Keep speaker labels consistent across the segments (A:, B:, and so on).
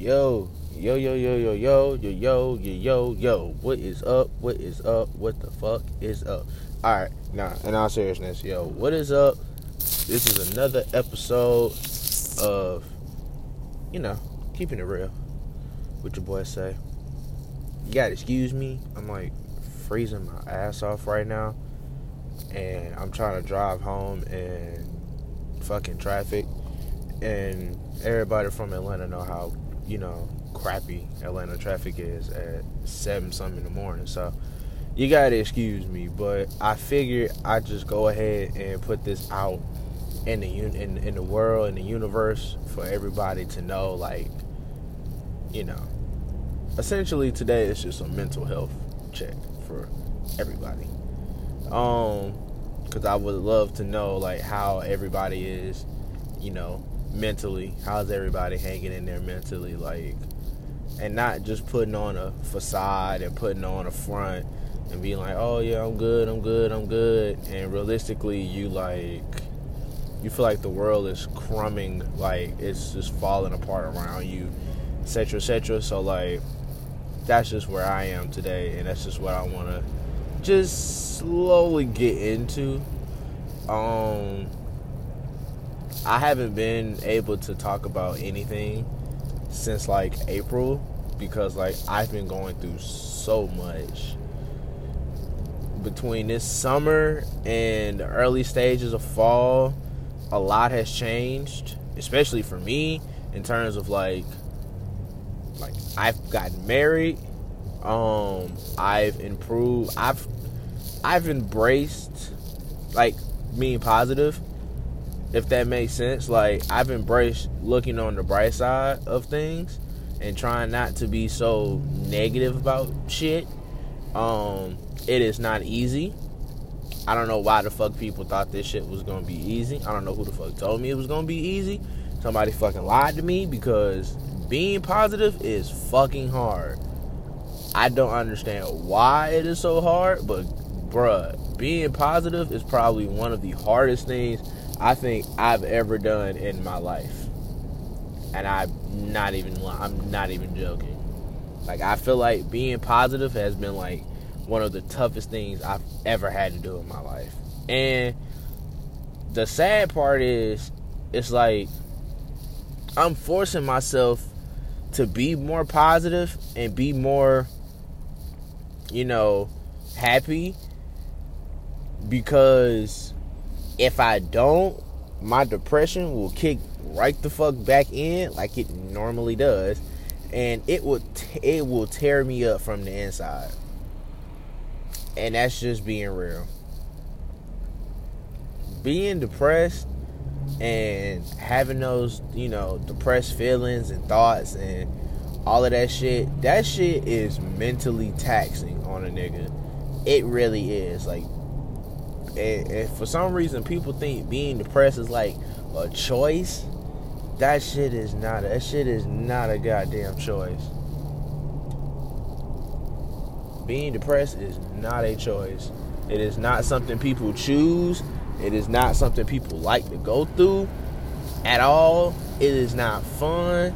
A: Yo, yo, yo, yo, yo, yo, yo, yo, yo, yo, yo. What is up? What is up? What the fuck is up? Alright, nah, in all seriousness, yo, what is up? This is another episode of, you know, keeping it real. What your boy say? You gotta excuse me. I'm like freezing my ass off right now. And I'm trying to drive home in fucking traffic. And everybody from Atlanta know how you know, crappy Atlanta traffic is at seven something in the morning. So you gotta excuse me, but I figured I just go ahead and put this out in the un- in in the world in the universe for everybody to know. Like, you know, essentially today it's just a mental health check for everybody. Um, because I would love to know like how everybody is, you know, mentally. How's everybody hanging in there mentally? Like, and not just putting on a facade and putting on a front and being like, oh yeah, I'm good, I'm good, I'm good. And realistically, you like, you feel like the world is crumbing, like it's just falling apart around you, etc., etc. So like, that's just where I am today, and that's just what I want to just slowly get into. Um, I haven't been able to talk about anything since like April because like I've been going through so much. Between this summer and the early stages of fall a lot has changed especially for me in terms of like like I've gotten married um I've improved I've I've embraced like being positive if that makes sense. Like I've embraced looking on the bright side of things and trying not to be so negative about shit. Um, it is not easy. I don't know why the fuck people thought this shit was gonna be easy. I don't know who the fuck told me it was gonna be easy. Somebody fucking lied to me because being positive is fucking hard. I don't understand why it is so hard, but bruh, being positive is probably one of the hardest things I think I've ever done in my life. And I'm not even I'm not even joking. Like I feel like being positive has been like one of the toughest things I've ever had to do in my life. And the sad part is it's like I'm forcing myself to be more positive and be more you know happy because if I don't, my depression will kick right the fuck back in like it normally does, and it will t- it will tear me up from the inside. And that's just being real. Being depressed and having those, you know, depressed feelings and thoughts and all of that shit, that shit is mentally taxing on a nigga. It really is. Like and, and for some reason people think being depressed is like a choice. That shit is not. That shit is not a goddamn choice. Being depressed is not a choice. It is not something people choose. It is not something people like to go through at all. It is not fun.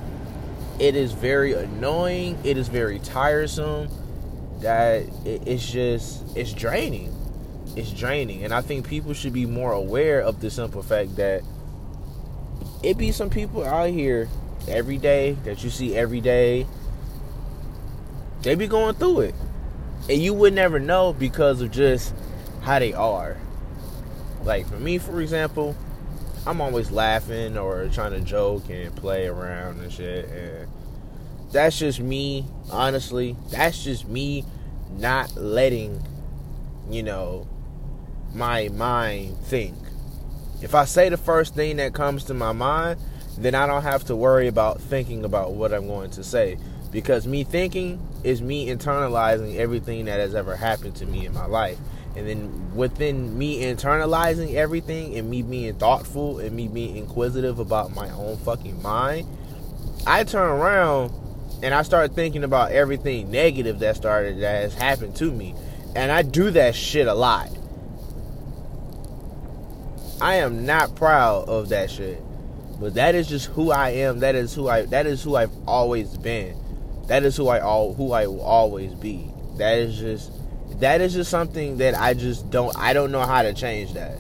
A: It is very annoying. It is very tiresome. That it's just it's draining it's draining. And I think people should be more aware of the simple fact that it be some people out here every day that you see every day. They be going through it. And you would never know because of just how they are. Like for me, for example, I'm always laughing or trying to joke and play around and shit. And that's just me, honestly. That's just me not letting, you know, my mind think. If I say the first thing that comes to my mind, then I don't have to worry about thinking about what I'm going to say. Because me thinking is me internalizing everything that has ever happened to me in my life. And then within me internalizing everything and me being thoughtful and me being inquisitive about my own fucking mind, I turn around and I start thinking about everything negative that started that has happened to me. And I do that shit a lot. I am not proud of that shit. But that is just who I am. That is who I that is who I've always been. That is who I all who I will always be. That is just that is just something that I just don't I don't know how to change that.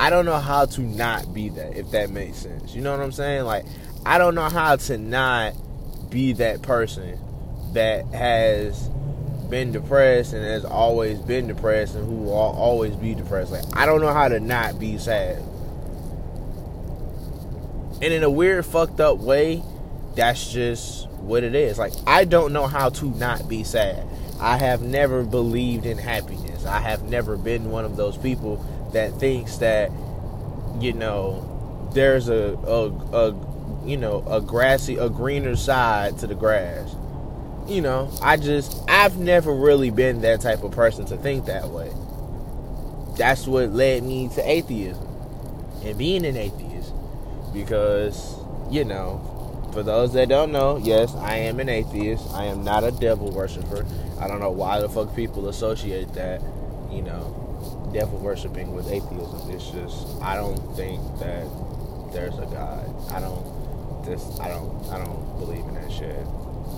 A: I don't know how to not be that if that makes sense. You know what I'm saying? Like I don't know how to not be that person that has been depressed and has always been depressed and who will always be depressed. Like I don't know how to not be sad. And in a weird fucked up way, that's just what it is. Like I don't know how to not be sad. I have never believed in happiness. I have never been one of those people that thinks that you know there's a a, a you know a grassy a greener side to the grass you know, I just I've never really been that type of person to think that way. That's what led me to atheism and being an atheist because, you know, for those that don't know, yes, I am an atheist. I am not a devil worshiper. I don't know why the fuck people associate that, you know, devil worshiping with atheism. It's just I don't think that there's a God. I don't just I don't I don't believe in that shit.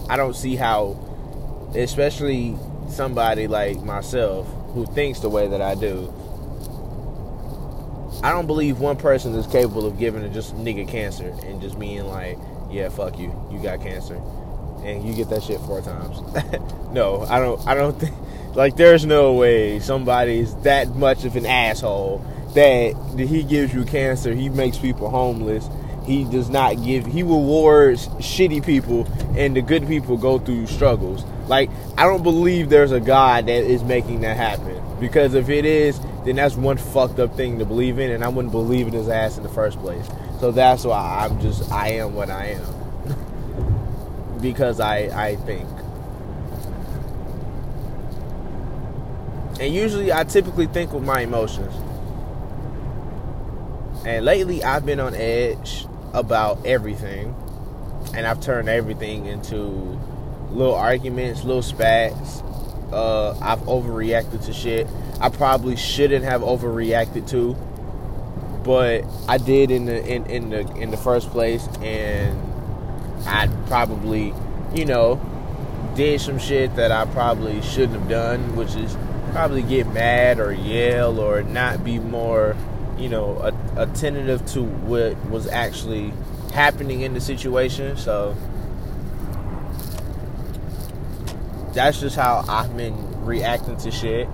A: I don't see how, especially somebody like myself who thinks the way that I do. I don't believe one person is capable of giving a just nigga cancer and just being like, yeah, fuck you, you got cancer, and you get that shit four times. no, I don't. I don't think like there's no way somebody's that much of an asshole that he gives you cancer. He makes people homeless he does not give he rewards shitty people and the good people go through struggles. Like i don't believe there's a god that is making that happen. Because if it is then that's one fucked up thing to believe in and i wouldn't believe in his ass in the first place. So that's why i'm just i am what i am. Because i i think. And usually i typically think with my emotions. And lately I've been on edge about everything, and I've turned everything into little arguments, little spats. Uh, I've overreacted to shit. I probably shouldn't have overreacted to, but I did in the in, in the in the first place, and I probably, you know, did some shit that I probably shouldn't have done, which is probably get mad or yell or not be more you know, attentive to what was actually happening in the situation. So that's just how I've been reacting to shit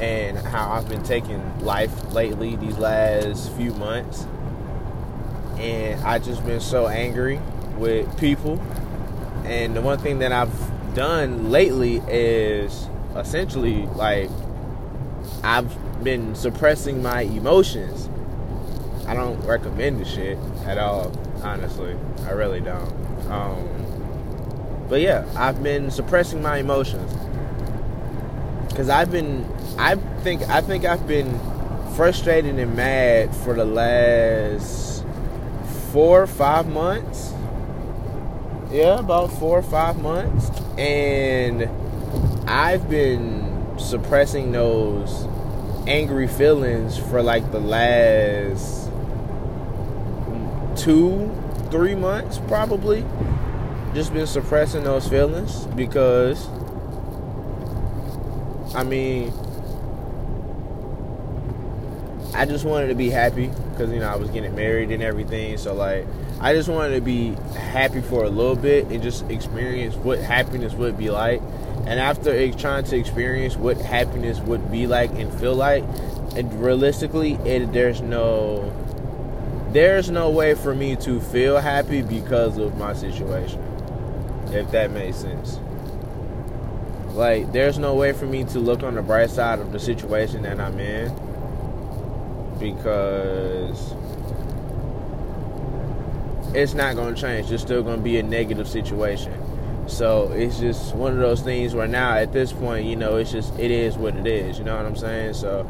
A: and how I've been taking life lately these last few months. And I just been so angry with people. And the one thing that I've done lately is essentially like I've been suppressing my emotions. I don't recommend the shit at all, honestly. I really don't. Um, but yeah, I've been suppressing my emotions because I've been. I think. I think I've been frustrated and mad for the last four or five months. Yeah, about four or five months, and I've been suppressing those angry feelings for like the last two, three months probably. Just been suppressing those feelings because I mean I just wanted to be happy because you know I was getting married and everything. So like I just wanted to be happy for a little bit and just experience what happiness would be like. And after trying to experience what happiness would be like and feel like, and realistically, it, there's no there's no way for me to feel happy because of my situation. If that makes sense. Like, there's no way for me to look on the bright side of the situation that I'm in because it's not going to change. It's still going to be a negative situation. So it's just one of those things where now at this point, you know, it's just it is what it is. You know what I'm saying? So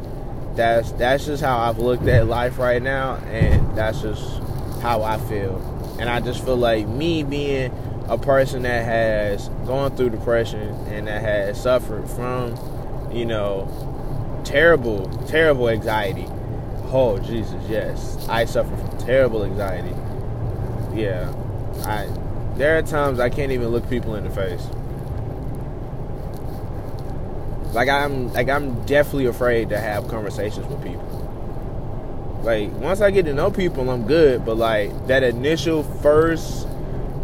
A: that's that's just how I've looked at life right now, and that's just how I feel. And I just feel like me being a person that has gone through depression and that has suffered from, you know, terrible, terrible anxiety. Oh Jesus, yes, I suffer from terrible anxiety yeah, I there are times I can't even look people in the face. Like I'm like I'm definitely afraid to have conversations with people. Like once I get to know people, I'm good. But like that initial first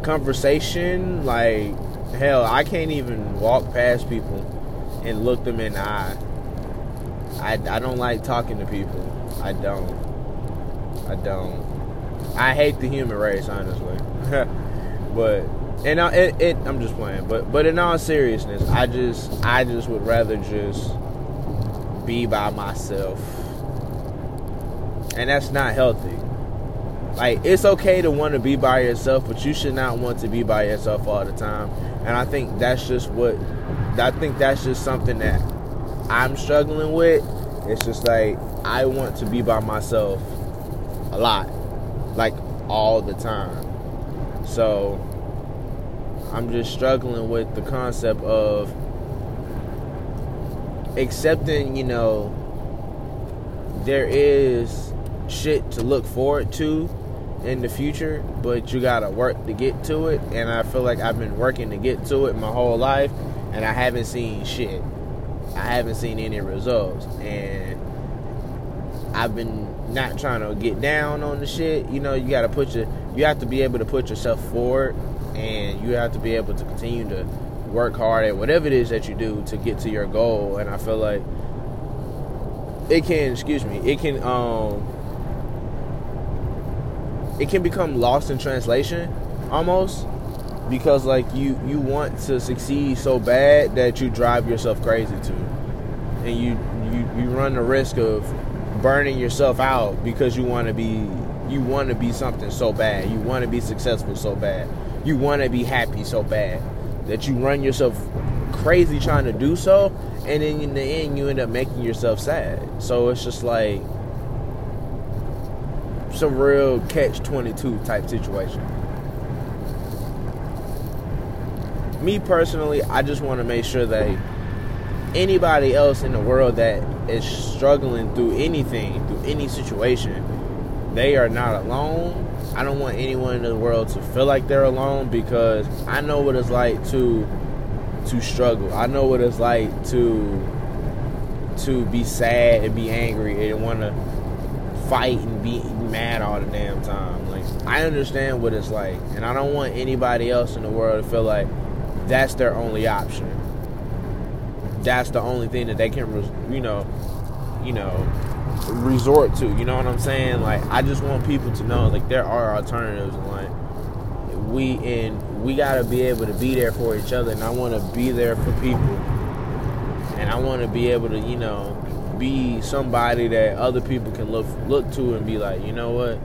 A: conversation, like hell, I can't even walk past people and look them in the eye. I, I don't like talking to people. I don't. I don't. I hate the human race, honestly. but and I, it, it, I'm just playing. But but in all seriousness, I just I just would rather just be by myself, and that's not healthy. Like it's okay to want to be by yourself, but you should not want to be by yourself all the time. And I think that's just what I think that's just something that I'm struggling with. It's just like I want to be by myself a lot, like all the time. So I'm just struggling with the concept of accepting, you know, there is shit to look forward to in the future, but you gotta work to get to it. And I feel like I've been working to get to it my whole life, and I haven't seen shit. I haven't seen any results, and I've been not trying to get down on the shit. You know, you gotta put your, you have to be able to put yourself forward, and you have to be able to continue to work hard at whatever it is that you do to get to your goal. And I feel like it can, excuse me, it can, um, it can become lost in translation almost because like you you want to succeed so bad that you drive yourself crazy too and you you you run the risk of burning yourself out because you want to be you want to be something so bad. You want to be successful so bad you want to be happy so bad that you run yourself crazy trying to do so and then in the end you end up making yourself sad so it's just like some real catch 22 type situation. Me personally, I just want to make sure that anybody else in the world that is struggling through anything, through any situation, they are not alone. I don't want anyone in the world to feel like they're alone because I know what it's like to to struggle. I know what it's like to to be sad and be angry and want to fight and be mad all the damn time. Like I understand what it's like, and I don't want anybody else in the world to feel like that's their only option. That's the only thing that they can, you know, you know, resort to. You know what I'm saying? Like I just want people to know like there are alternatives. Like we and we gotta be able to be there for each other, and I want to be there for people, and I want to be able to, you know, be somebody that other people can look look to and be like, you know what?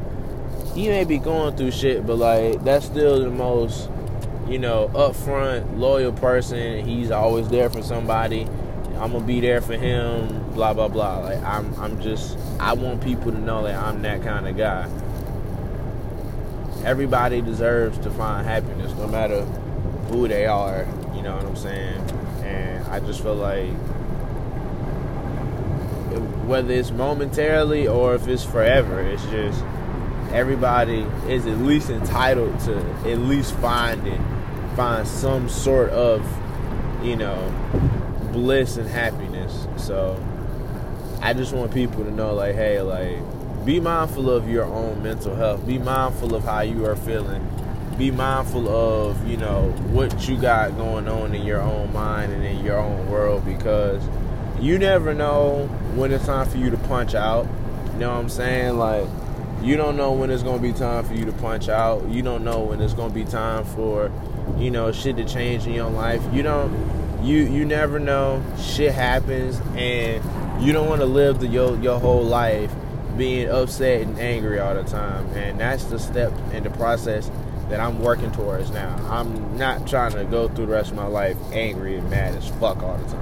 A: He may be going through shit, but like that's still the most, you know, upfront, loyal person. He's always there for somebody. I'm gonna be there for him. Blah blah blah. Like I'm, I'm just, I want people to know that I'm that kind of guy. Everybody deserves to find happiness, no matter who they are. You know what I'm saying? And I just feel like whether it's momentarily or if it's forever. It's just everybody is at least entitled to at least find it, find some sort of, you know, bliss and happiness. So I just want people to know, like, hey, like, be mindful of your own mental health. Be mindful of how you are feeling. Be mindful of, you know, what you got going on in your own mind and in your own world because you never know when it's time for you to punch out. You know what I'm saying? Like, you don't know when it's gonna be time for you to punch out. You don't know when it's gonna be time for, you know, shit to change in your life. You don't, you you never know. Shit happens, and you don't want to live the, your your whole life being upset and angry all the time. And that's the step in the process that I'm working towards now. I'm not trying to go through the rest of my life angry and mad as fuck all the time.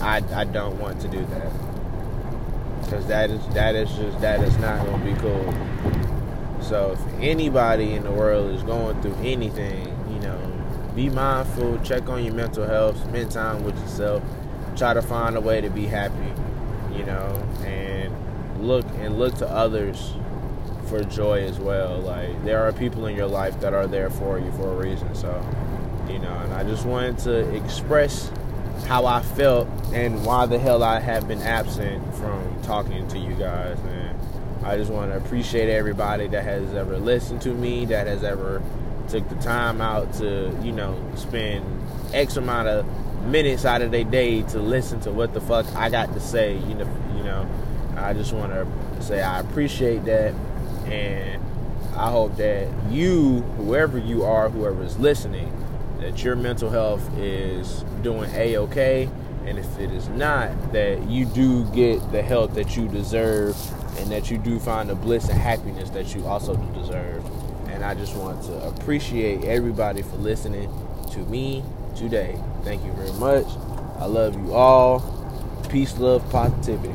A: I, I don't want to do that because that is that is just that is not going to be cool. So if anybody in the world is going through anything, be mindful, check on your mental health, spend time with yourself, try to find a way to be happy, you know, and look and look to others for joy as well. Like there are people in your life that are there for you for a reason. So, you know, and I just wanted to express how I felt and why the hell I have been absent from talking to you guys. And I just want to appreciate everybody that has ever listened to me, that has ever took the time out to, you know, spend X amount of minutes out of their day to listen to what the fuck I got to say. You know, you know. I just want to say I appreciate that, and I hope that you, whoever you are, whoever is listening, that your mental health is doing a okay, and if it is not, that you do get the help that you deserve, and that you do find the bliss and happiness that you also deserve. And I just want to appreciate everybody for listening to me today. Thank you very much. I love you all. Peace, love, positivity.